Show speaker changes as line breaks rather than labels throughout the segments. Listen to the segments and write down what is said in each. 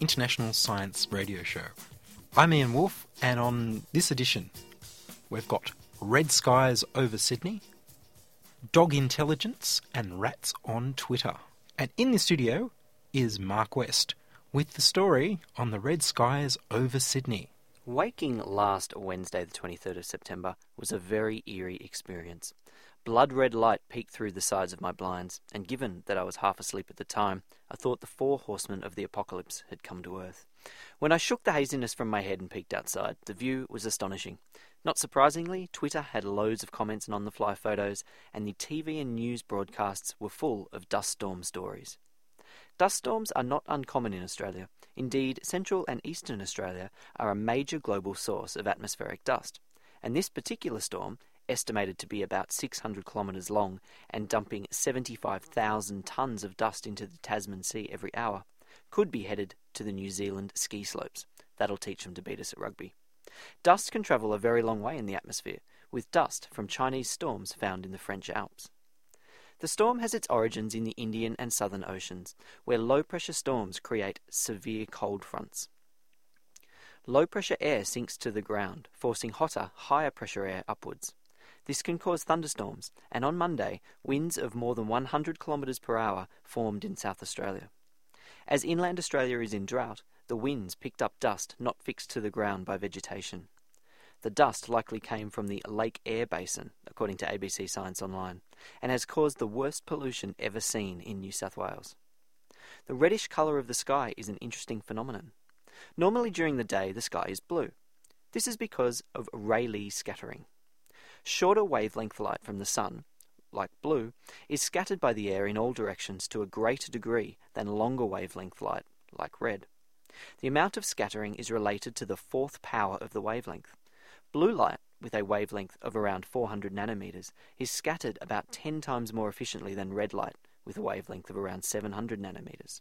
international science radio show. I'm Ian Woolf, and on this edition, we've got red skies over Sydney, dog intelligence, and rats on Twitter. And in the studio is Marc West with the story on the red skies over Sydney.
Waking last Wednesday, the 23rd of September, was a very eerie experience. Blood red light peeked through the sides of my blinds, and given that I was half asleep at the time, I thought the four horsemen of the apocalypse had come to earth. When I shook the haziness from my head and peeked outside, the view was astonishing. Not surprisingly, Twitter had loads of comments and on the fly photos, and the TV and news broadcasts were full of dust storm stories. Dust storms are not uncommon in Australia. Indeed, Central and Eastern Australia are a major global source of atmospheric dust. And this particular storm, estimated to be about 600 kilometres long and dumping 75,000 tonnes of dust into the Tasman Sea every hour, could be headed to the New Zealand ski slopes. That'll teach them to beat us at rugby. Dust can travel a very long way in the atmosphere, with dust from Chinese storms found in the French Alps. The storm has its origins in the Indian and Southern Oceans, where low pressure storms create severe cold fronts. Low pressure air sinks to the ground, forcing hotter, higher pressure air upwards. This can cause thunderstorms, and on Monday, winds of more than 100 km per hour formed in South Australia. As inland Australia is in drought, the winds picked up dust not fixed to the ground by vegetation. The dust likely came from the Lake Eyre Basin, according to ABC Science Online, and has caused the worst pollution ever seen in New South Wales. The reddish colour of the sky is an interesting phenomenon. Normally during the day, the sky is blue. This is because of Rayleigh scattering. Shorter wavelength light from the sun, like blue, is scattered by the air in all directions to a greater degree than longer wavelength light, like red. The amount of scattering is related to the fourth power of the wavelength. Blue light, with a wavelength of around 400 nanometers, is scattered about 10 times more efficiently than red light, with a wavelength of around 700 nanometers.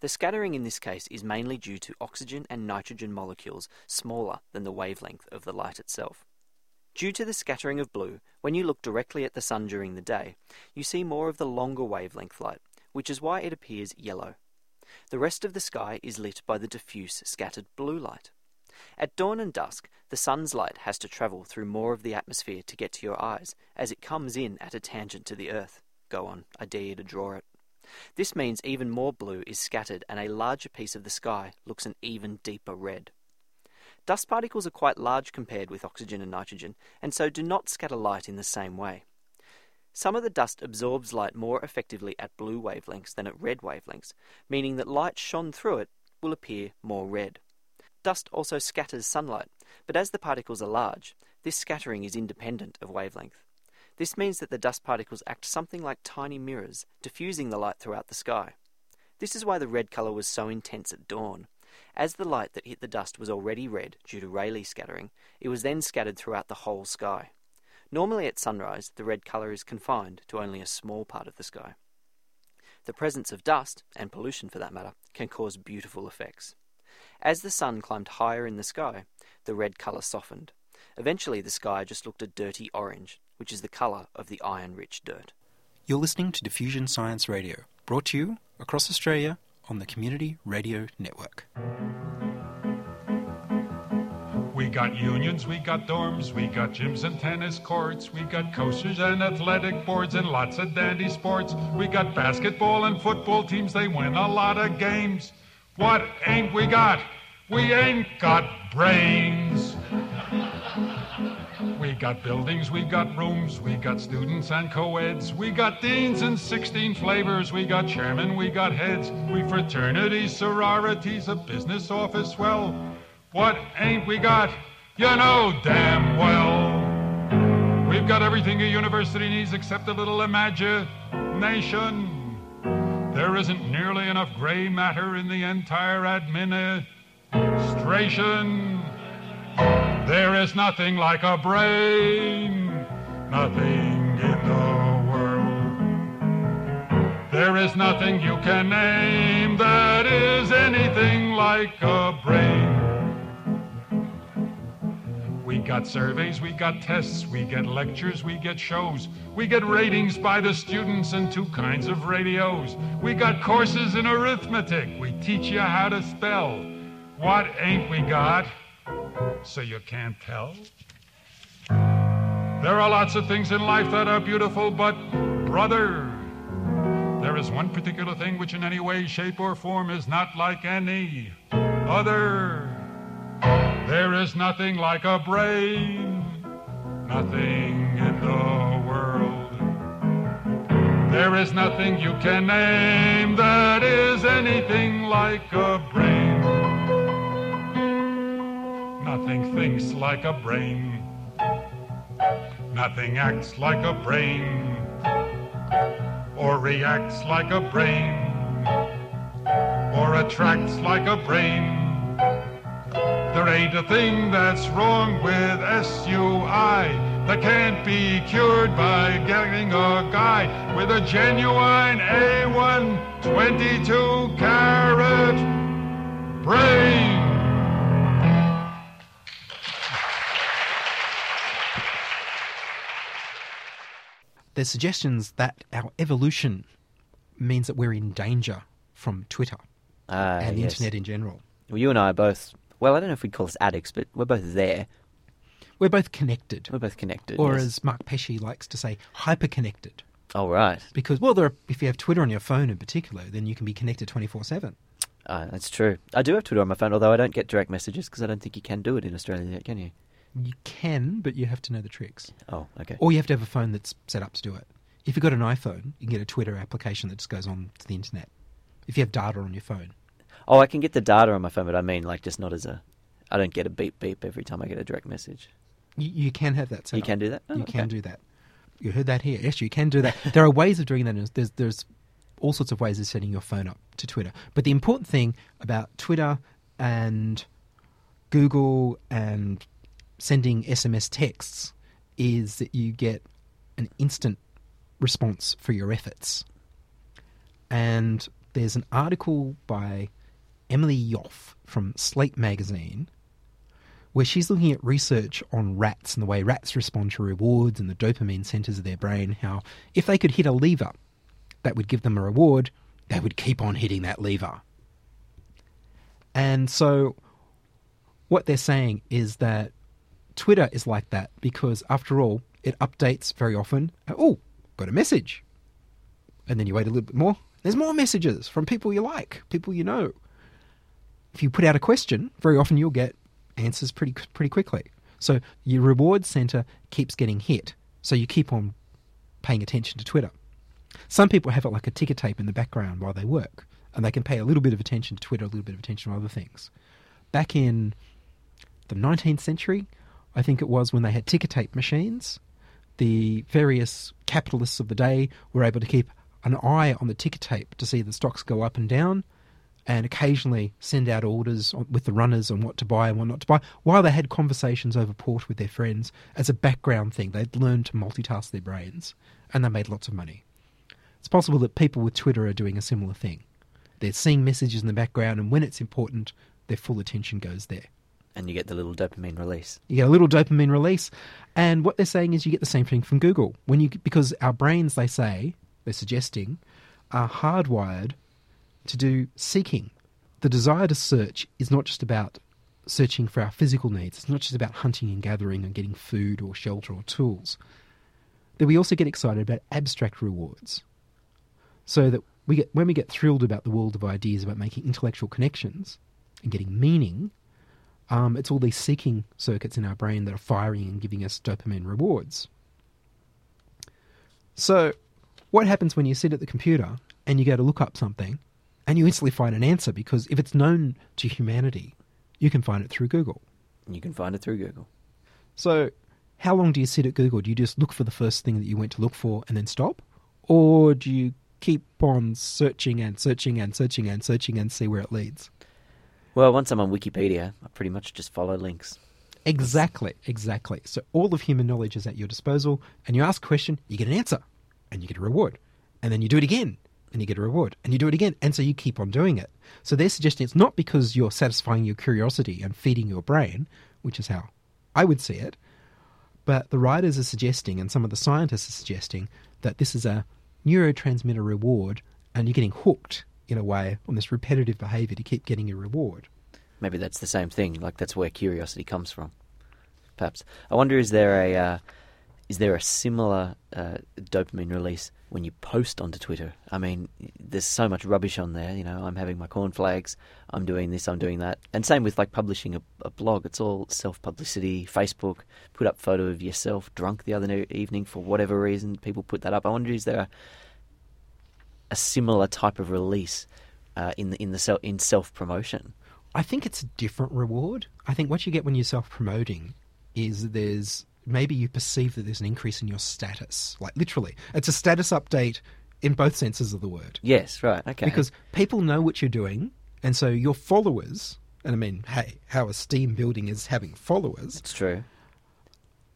The scattering in this case is mainly due to oxygen and nitrogen molecules smaller than the wavelength of the light itself. Due to the scattering of blue, when you look directly at the sun during the day, you see more of the longer wavelength light, which is why it appears yellow. The rest of the sky is lit by the diffuse scattered blue light. At dawn and dusk, the sun's light has to travel through more of the atmosphere to get to your eyes, as it comes in at a tangent to the Earth. Go on, I dare you to draw it. This means even more blue is scattered and a larger piece of the sky looks an even deeper red. Dust particles are quite large compared with oxygen and nitrogen, and so do not scatter light in the same way. Some of the dust absorbs light more effectively at blue wavelengths than at red wavelengths, meaning that light shone through it will appear more red. Dust also scatters sunlight, but as the particles are large, this scattering is independent of wavelength. This means that the dust particles act something like tiny mirrors, diffusing the light throughout the sky. This is why the red colour was so intense at dawn. As the light that hit the dust was already red due to Rayleigh scattering, it was then scattered throughout the whole sky. Normally at sunrise, the red colour is confined to only a small part of the sky. The presence of dust, and pollution for that matter, can cause beautiful effects. As the sun climbed higher in the sky, the red colour softened. Eventually, the sky just looked a dirty orange, which is the colour of the iron rich dirt.
You're listening to Diffusion Science Radio, brought to you across Australia on the Community Radio Network.
We got unions, we got dorms, we got gyms and tennis courts, we got coasters and athletic boards and lots of dandy sports. We got basketball and football teams, they win a lot of games. What ain't we got? We ain't got brains. Got buildings, we got rooms, we got students and co-eds, we got deans and 16 flavors, we got chairmen, we got heads, we fraternities, sororities, a business office, well, what ain't we got? You know damn well. We've got everything a university needs except a little imagination. There isn't nearly enough gray matter in the entire administration. There is nothing like a brain, nothing in the world. There is nothing you can name that is anything like a brain. We got surveys, we got tests, we get lectures, we get shows. We get ratings by the students and two kinds of radios. We got courses in arithmetic, we teach you how to spell. What ain't we got? So you can't tell? There are lots of things in life that are beautiful, but brother, there is one particular thing which in any way, shape, or form is not like any other. There is nothing like a brain, nothing in the world. There is nothing you can name that is anything like a brain. Nothing thinks like a brain. Nothing acts like a brain or reacts like a brain or attracts like a brain. There ain't a thing that's wrong with SUI that can't be cured by getting a guy with a genuine A1 22 carat brain.
There's suggestions that our evolution means that we're in danger from Twitter
Ah,
and the
yes.
internet in general.
Well, you and I are both. Well, I don't know if we'd call us addicts, but we're both there.
We're both connected,
We're both connected.
or
yes.
as Mark Pesce likes to say, hyper-connected.
oh right,
Because, well, there are, if you have Twitter on your phone in particular, then you can be connected 24-7.
Ah, that's true. I do have Twitter on my phone, although I don't get direct messages because I don't think you can do it in Australia yet, can you?
You can, but you have to know the tricks.
Oh, okay.
Or you have to have a phone that's set up to do it. If you've got an iPhone, you can get a Twitter application that just goes on to the internet. If you have data on your phone.
Oh, I can get the data on my phone, but I mean, like, just not as a. I don't get a beep beep every time I get a direct message.
You, you can have that set
You
up.
can do that? Oh,
you
okay.
can do that. You heard that here. Yes, you can do that. there are ways of doing that. There's, there's all sorts of ways of setting your phone up to Twitter. But the important thing about Twitter and Google and sending SMS texts is that you get an instant response for your efforts. And there's an article by Emily Yoffe from Slate magazine where she's looking at research on rats and the way rats respond to rewards and the dopamine centers of their brain. How if they could hit a lever that would give them a reward, they would keep on hitting that lever. And so, what they're saying is that Twitter is like that because, after all, it updates very often. Oh, got a message. And then you wait a little bit more. There's more messages from people you like, people you know. If you put out a question, very often you'll get answers pretty pretty quickly. So your reward center keeps getting hit. So you keep on paying attention to Twitter. Some people have it like a ticker tape in the background while they work, and they can pay a little bit of attention to Twitter, a little bit of attention to other things. Back in the 19th century, I think it was when they had ticker tape machines, the various capitalists of the day were able to keep an eye on the ticker tape to see the stocks go up and down and occasionally send out orders with the runners on what to buy and what not to buy while they had conversations over port with their friends as a background thing. They'd learned to multitask their brains and they made lots of money. It's possible that people with Twitter are doing a similar thing. They're seeing messages in the background, and when it's important, their full attention goes there.
And you get the little dopamine release.
You get a little dopamine release, and what they're saying is you get the same thing from Google when you because our brains, they say, they're suggesting, are hardwired to do seeking. The desire to search is not just about searching for our physical needs. It's not just about hunting and gathering and getting food or shelter or tools. That we also get excited about abstract rewards. So that we get when we get thrilled about the world of ideas, about making intellectual connections and getting meaning, um, it's all these seeking circuits in our brain that are firing and giving us dopamine rewards. So, what happens when you sit at the computer and you go to look up something and you instantly find an answer because if it's known to humanity, you can find it through Google.
You can find it through Google.
So, how long do you sit at Google? Do you just look for the first thing that you went to look for and then stop? Or do you keep on searching and searching and searching and searching and see where it leads.
Well, once I'm on Wikipedia, I pretty much just follow links.
Exactly, exactly. So all of human knowledge is at your disposal, and you ask a question, you get an answer, and you get a reward. And then you do it again, and you get a reward. And you do it again, and so you keep on doing it. So they're suggesting it's not because you're satisfying your curiosity and feeding your brain, which is how I would see it, but the writers are suggesting, and some of the scientists are suggesting, that this is a neurotransmitter reward, and you're getting hooked in a way on this repetitive behavior to keep getting a reward.
Maybe that's the same thing. Like that's where curiosity comes from. Perhaps. I wonder is there a uh, is there a similar uh, dopamine release when you post onto Twitter? I mean, there's so much rubbish on there. You know, I'm having my cornflakes. I'm doing this. I'm doing that. And same with like publishing a, a blog. It's all self publicity. Facebook put up photo of yourself drunk the other evening for whatever reason. People put that up. I wonder is there a, a similar type of release uh, in the in the self in self promotion?
I think it's a different reward. I think what you get when you're self promoting is there's maybe you perceive that there's an increase in your status. Like literally, it's a status update in both senses of the word.
Yes, right. Okay.
Because people know what you're doing, and so your followers, and I mean, hey, how a steam building is having followers,
it's true.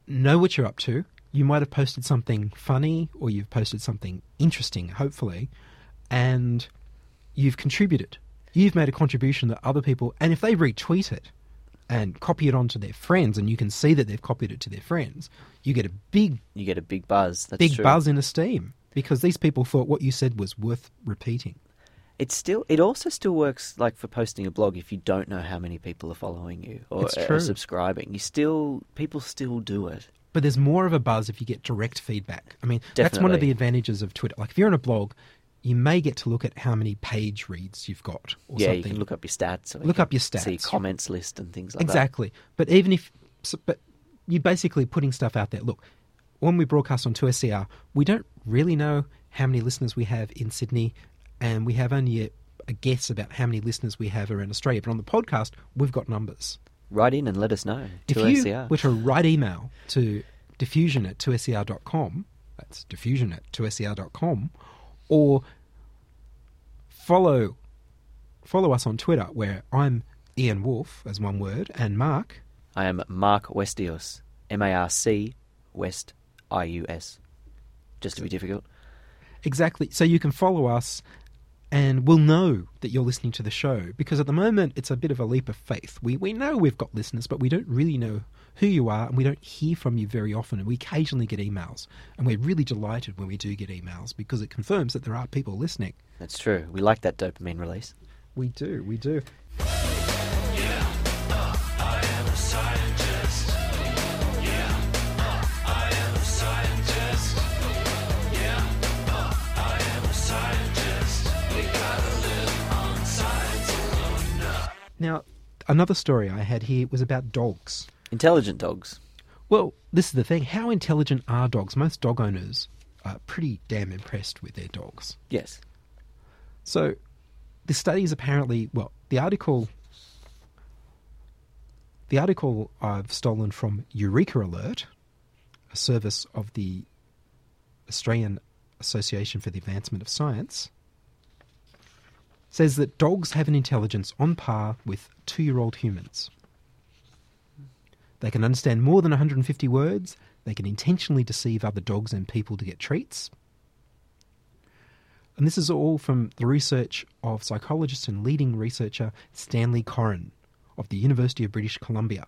know what you're up to. You might have posted something funny, or you've posted something interesting, hopefully, and you've contributed. You've made a contribution that other people, and if they retweet it and copy it onto their friends, and you can see that they've copied it to their friends, you get a big,
You get a big buzz. That's
big
true.
buzz in esteem because these people thought what you said was worth repeating.
It's still. It also still works like for posting a blog if you don't know how many people are following you or
true.
subscribing. You still people still do it.
But there's more of a buzz if you get direct feedback. I mean, that's one of the advantages of Twitter. Like if you're on a blog, you may get to look at how many page reads you've got or
yeah,
something.
you can look up your stats. Or you
Look
can
up your stats.
See comments list and things like that.
exactly. But even if, but you're basically putting stuff out there. Look, when we broadcast on 2SER, we don't really know how many listeners we have in Sydney, and we have only a, a guess about how many listeners we have around Australia. But on the podcast, we've got numbers.
Write in and let us know.
If
to
you
SCR.
were to write email to diffusion at 2SER.com, that's diffusion at 2SER.com, or follow follow us on Twitter, where I'm Ian Woolf, as one word, and Mark,
I am Marc Westius. M A R C West I U S. Just to be difficult.
Exactly. So you can follow us and we'll know that you're listening to the show because at the moment it's a bit of a leap of faith. We, we know we've got listeners, but we don't really know who you are and we don't hear from you very often. And we occasionally get emails. And we're really delighted when we do get emails because it confirms that there are people listening.
That's true. We like that dopamine release.
We do, we do. Now, another story I had here was about dogs.
Intelligent dogs.
Well, this is the thing. How intelligent are dogs? Most dog owners are pretty damn impressed with their dogs.
Yes.
So, the study is apparently well. The article, the article I've stolen from EurekAlert, a service of the Australian Association for the Advancement of Science, says that dogs have an intelligence on par with two-year-old humans. They can understand more than 150 words. They can intentionally deceive other dogs and people to get treats. And this is all from the research of psychologist and leading researcher Stanley Coren of the University of British Columbia.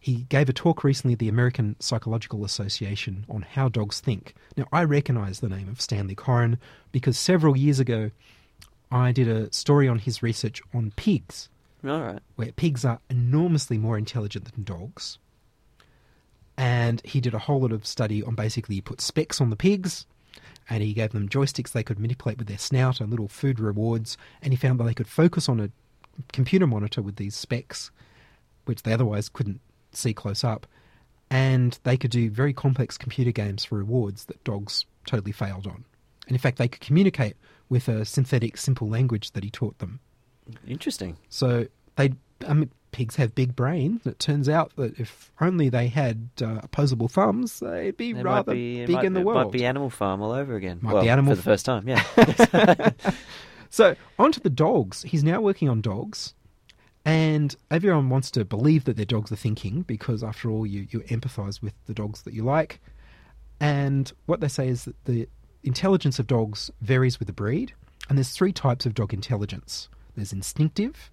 He gave a talk recently at the American Psychological Association on how dogs think. Now, I recognize the name of Stanley Coren because several years ago I did a story on his research on pigs,
All right.
where pigs are enormously more intelligent than dogs. And he did a whole lot of study on basically he put specs on the pigs and he gave them joysticks they could manipulate with their snout and little food rewards and he found that they could focus on a computer monitor with these specs which they otherwise couldn't see close up and they could do very complex computer games for rewards that dogs totally failed on and in fact they could communicate with a synthetic simple language that he taught them
Interesting.
so they, I mean, pigs have big brains. It turns out that if only they had uh, opposable thumbs, they'd be rather
be,
big
might,
in the
it
world.
might be Animal Farm all over again.
Might
well,
be Animal
for the first time, yeah.
So, on to the dogs. He's now working on dogs, and everyone wants to believe that their dogs are thinking because, after all, you, you empathize with the dogs that you like. And what they say is that the intelligence of dogs varies with the breed, and there's three types of dog intelligence. There's instinctive,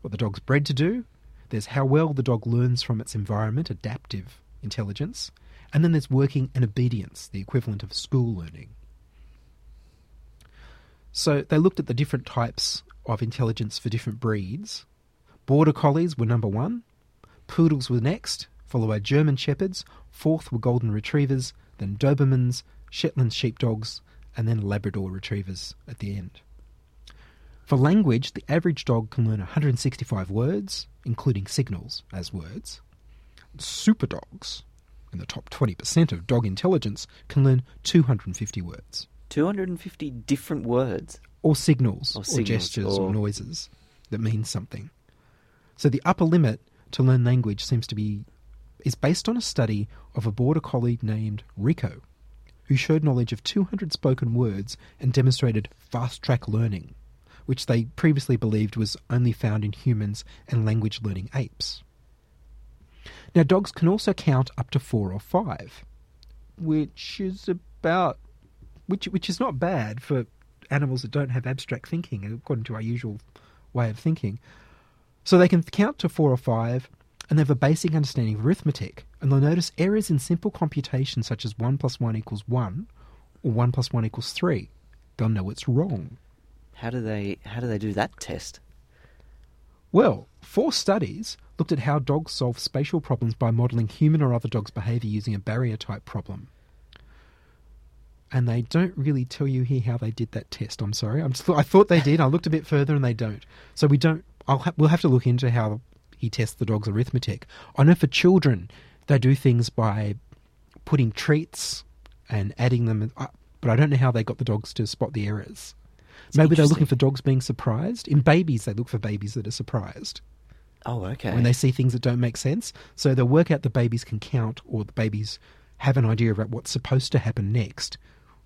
what the dog's bred to do, there's how well the dog learns from its environment, adaptive intelligence, and then there's working and obedience, the equivalent of school learning. So they looked at the different types of intelligence for different breeds. Border collies were number one, poodles were next, followed by German shepherds, fourth were golden retrievers, then Dobermans, Shetland sheepdogs, and then Labrador retrievers at the end. For language, the average dog can learn 165 words, including signals as words. Super dogs, in the top 20% of dog intelligence, can learn 250 words
250 different words.
or signals
Or
or,
signals,
gestures or...
or-
noises that mean something. So the upper limit to learn language seems to be is based on a study of a border collie named Rico, who showed knowledge of 200 spoken words and demonstrated fast track learning, which they previously believed was only found in humans and language learning apes. Now dogs can also count up to 4 or 5, which is about which which is not bad for animals that don't have abstract thinking according to our usual way of thinking. So they can count to four or five, and they have a basic understanding of arithmetic, and they'll notice errors in simple computation such as one plus one equals one, or one plus one equals three. They'll know it's wrong.
How do they how do they do that test?
Well, four studies looked at how dogs solve spatial problems by modelling human or other dogs' behaviour using a barrier type problem. And they don't really tell you here how they did that test. I'm sorry. I'm just, I thought they did. I looked a bit further and they don't. So we don't. I'll ha- we'll have to look into how he tests the dog's arithmetic. I know for children they do things by putting treats and adding them, up, but I don't know how they got the dogs to spot the errors. Maybe they're looking for dogs being surprised. In babies, they look for babies that are surprised
Oh, okay.
when they see things that don't make sense. So they'll work out the babies can count or the babies have an idea about what's supposed to happen next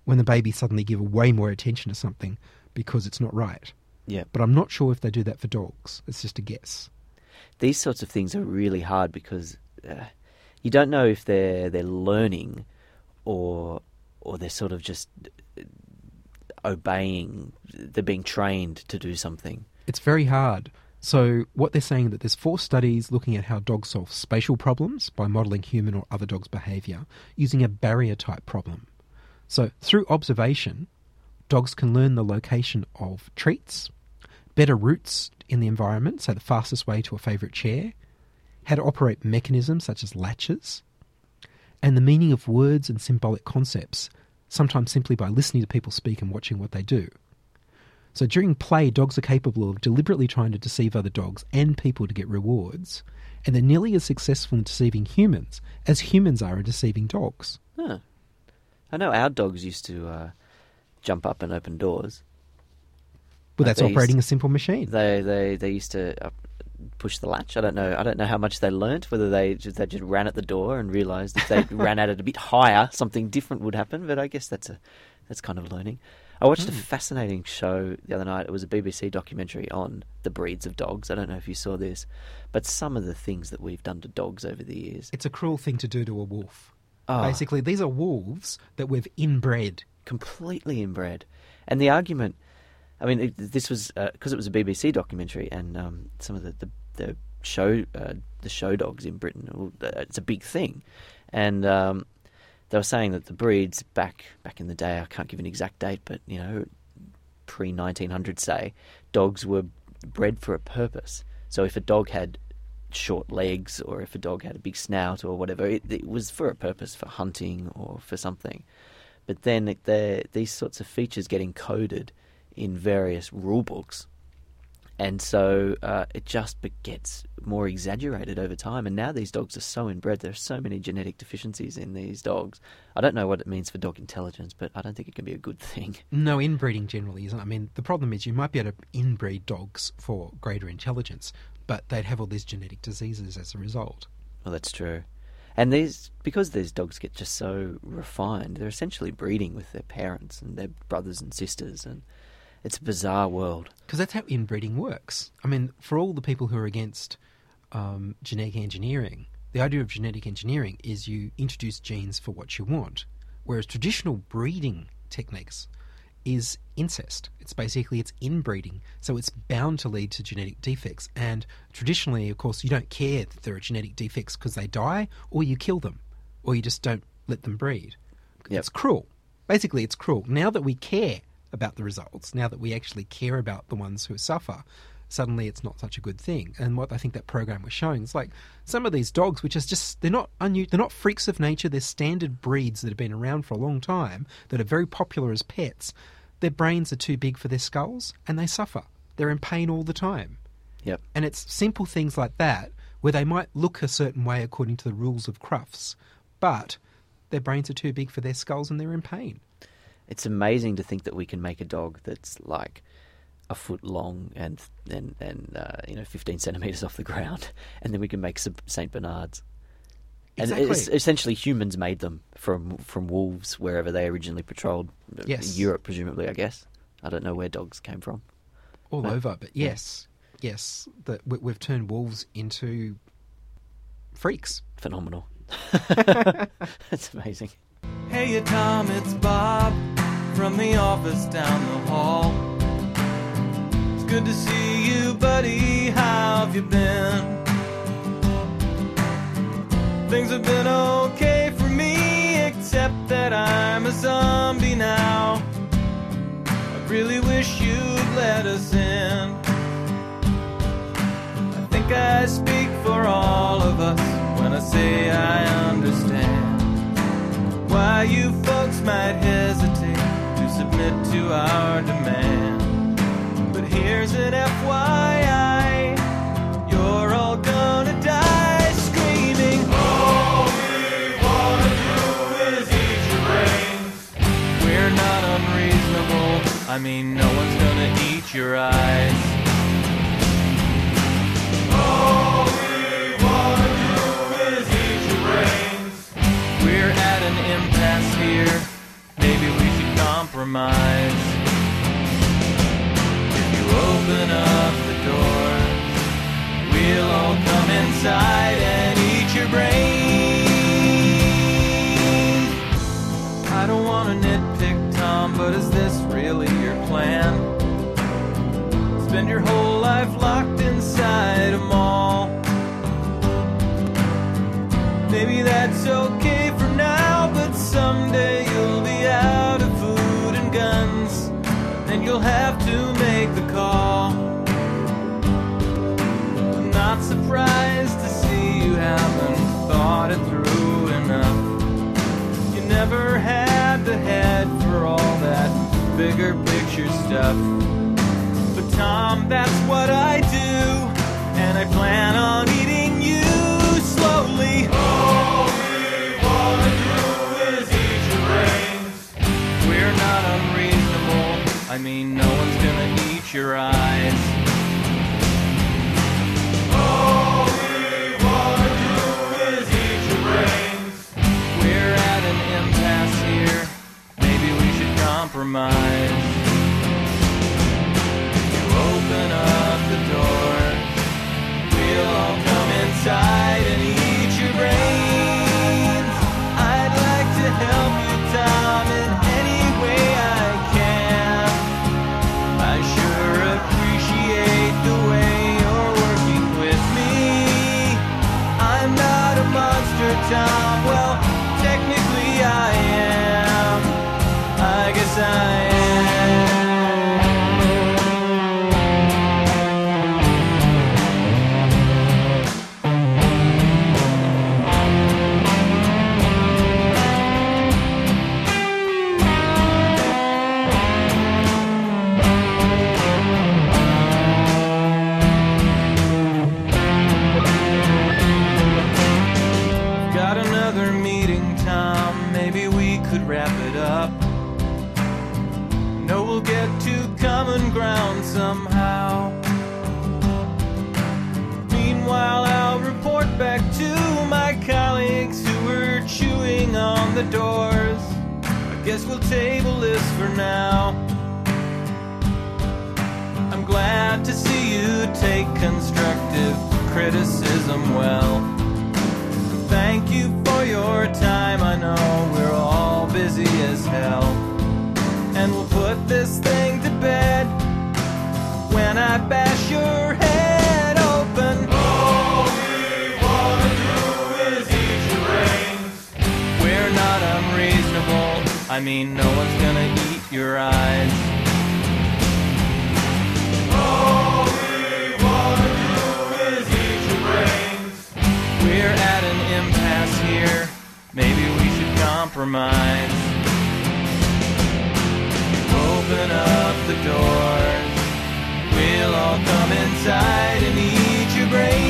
when the babies suddenly give way more attention to something because it's not right.
yeah.
But I'm not sure if they do that for dogs. It's just a guess.
These sorts of things are really hard because uh, you don't know if they're they're learning or or they're sort of just obeying. They're being trained to do something.
It's very hard. So what they're saying that there's four studies looking at how dogs solve spatial problems by modelling human or other dogs' behaviour using a barrier type problem. So through observation, dogs can learn the location of treats, better routes in the environment, so the fastest way to a favourite chair, how to operate mechanisms such as latches, and the meaning of words and symbolic concepts, sometimes simply by listening to people speak and watching what they do. So during play, dogs are capable of deliberately trying to deceive other dogs and people to get rewards, and they're nearly as successful in deceiving humans as humans are in deceiving dogs.
Huh. I know our dogs used to uh, jump up and open doors.
But
Like
that's operating a simple machine.
They they they used to uh, push the latch. I don't know. I don't know how much they learnt. Whether they just, they just ran at the door and realised if they ran at it a bit higher, something different would happen. But I guess that's a that's kind of learning. I watched a hmm. fascinating show the other night. It was a BBC documentary on the breeds of dogs. I don't know if you saw this, but some of the things that we've done to dogs over the years.
It's a cruel thing to do to a wolf.
Oh.
Basically, these are wolves that we've inbred.
completely inbred. And the argument, I mean, it, this was because it was a BBC documentary, and um, some of the the, the show uh, the show dogs in Britain, uh, it's a big thing, and um, they were saying that the breeds back back in the day, I can't give an exact date, but you know, pre nineteen hundred, say, dogs were bred for a purpose. So if a dog had short legs, or if a dog had a big snout, or whatever, it, it was for a purpose, for hunting or for something. But then these sorts of features get encoded in various rule books. And so uh, it just gets more exaggerated over time. And now these dogs are so inbred. There are so many genetic deficiencies in these dogs. I don't know what it means for dog intelligence, but I don't think it can be a good thing.
No inbreeding generally isn't. I mean, the problem is you might be able to inbreed dogs for greater intelligence, but they'd have all these genetic diseases as a result.
Well, that's true. And these, because these dogs get just so refined, they're essentially breeding with their parents and their brothers and sisters, and it's a bizarre world.
Because that's how inbreeding works. I mean, for all the people who are against um, genetic engineering, the idea of genetic engineering is you introduce genes for what you want, whereas traditional breeding techniques is incest. It's basically it's inbreeding, so it's bound to lead to genetic defects. And traditionally, of course, you don't care that there are genetic defects because they die, or you kill them, or you just don't let them breed.
Yep.
It's cruel. Basically, it's cruel. Now that we care about the results, now that we actually care about the ones who suffer, suddenly it's not such a good thing. And what I think that program was showing is like some of these dogs, which is just they're not unu- they're not freaks of nature. They're standard breeds that have been around for a long time that are very popular as pets. Their brains are too big for their skulls, and they suffer. They're in pain all the time.
Yep.
And it's simple things like that where they might look a certain way according to the rules of Crufts, but their brains are too big for their skulls and they're in pain.
It's amazing to think that we can make a dog that's like a foot long and and and uh, you know 15 centimeters off the ground, and then we can make Saint Bernards. And
Exactly.
it's, essentially, humans made them from from wolves wherever they originally patrolled.
Yes.
Europe, presumably. I guess. I don't know where dogs came from.
all
Right.
over. But yes, yes, that we, we've turned wolves into freaks.
Phenomenal. That's amazing.
Hey, you Tom, it's Bob from the office down the hall. It's good to see you, buddy. How have you been? Things have been okay for me, except that I'm a zombie now. I really wish you'd let us in. I think I speak for all of us when I say I understand why you folks might hesitate to to our demand. But here's an FYI you're all gonna die screaming. All we wanna do is eat your brains. We're not unreasonable, I mean, no one's gonna eat your eyes. We're at an impasse here. Compromise. If you open up the doors, we'll all come inside and eat your brains. I don't want to nitpick, Tom, but is this really your plan? Spend your whole life locked inside a mall. Maybe that's okay head for all that bigger picture stuff. But Tom, that's what I do, and I plan on eating you slowly. All we wanna do is eat your brains. We're not unreasonable. I mean, no one's gonna eat your eyes. Compromise. The doors. I guess we'll table this for now. I'm glad to see you take constructive criticism well. Thank you for your time. I know we're all busy as hell. And we'll put this thing to bed when I bash your I mean, no one's gonna eat your eyes. All we wanna do is eat your brains. We're at an impasse here. Maybe we should compromise. Open up the doors. We'll all come inside and eat your brains.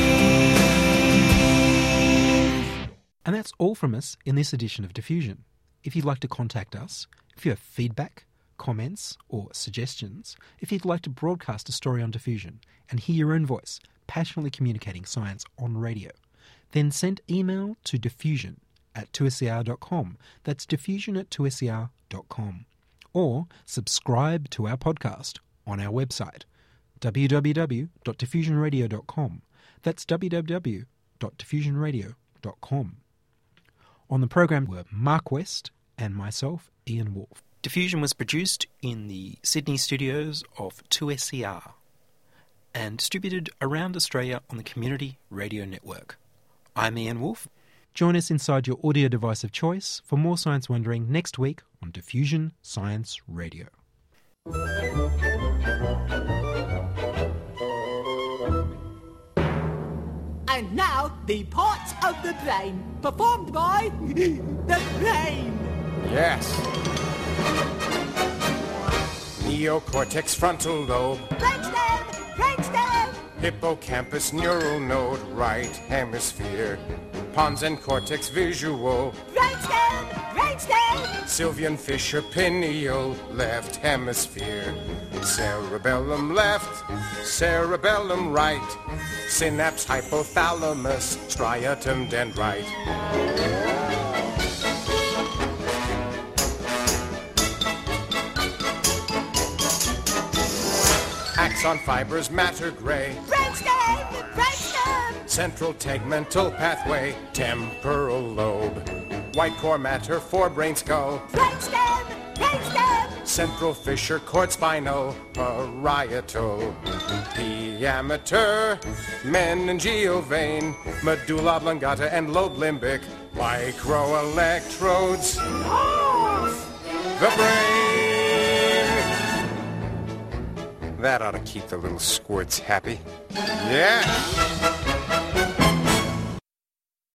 And that's all from us in this edition of Diffusion. If you'd like to contact us, if you have feedback, comments, or suggestions, if you'd like to broadcast a story on Diffusion and hear your own voice passionately communicating science on radio, then send email to diffusion at 2ser.com. That's diffusion at 2ser.com. Or subscribe to our podcast on our website, www.diffusionradio.com. That's www.diffusionradio.com. On the program were Marc West and myself, Ian Woolf. Diffusion was produced in the Sydney studios of 2SER and distributed around Australia on the Community Radio Network. I'm Ian Woolf. Join us inside your audio device of choice for more science wondering next week on Diffusion Science Radio.
The parts of the brain, performed by the brain.
Yes. Neocortex frontal lobe, hippocampus neural node, right hemisphere, pons and cortex visual,
brainstem, brainstem,
Sylvian fissure pineal, left hemisphere, cerebellum left, cerebellum right, synapse hypothalamus, striatum dendrite. Axon fibers matter gray,
brainstem, brainstem,
central tegmental pathway, temporal lobe, white core matter forebrain skull,
brainstem, brainstem,
central fissure cord spinal, parietal, diameter, meningeal vein, medulla oblongata and lobe limbic, microelectrodes, the brain. That ought to keep the little squirts happy. Yeah.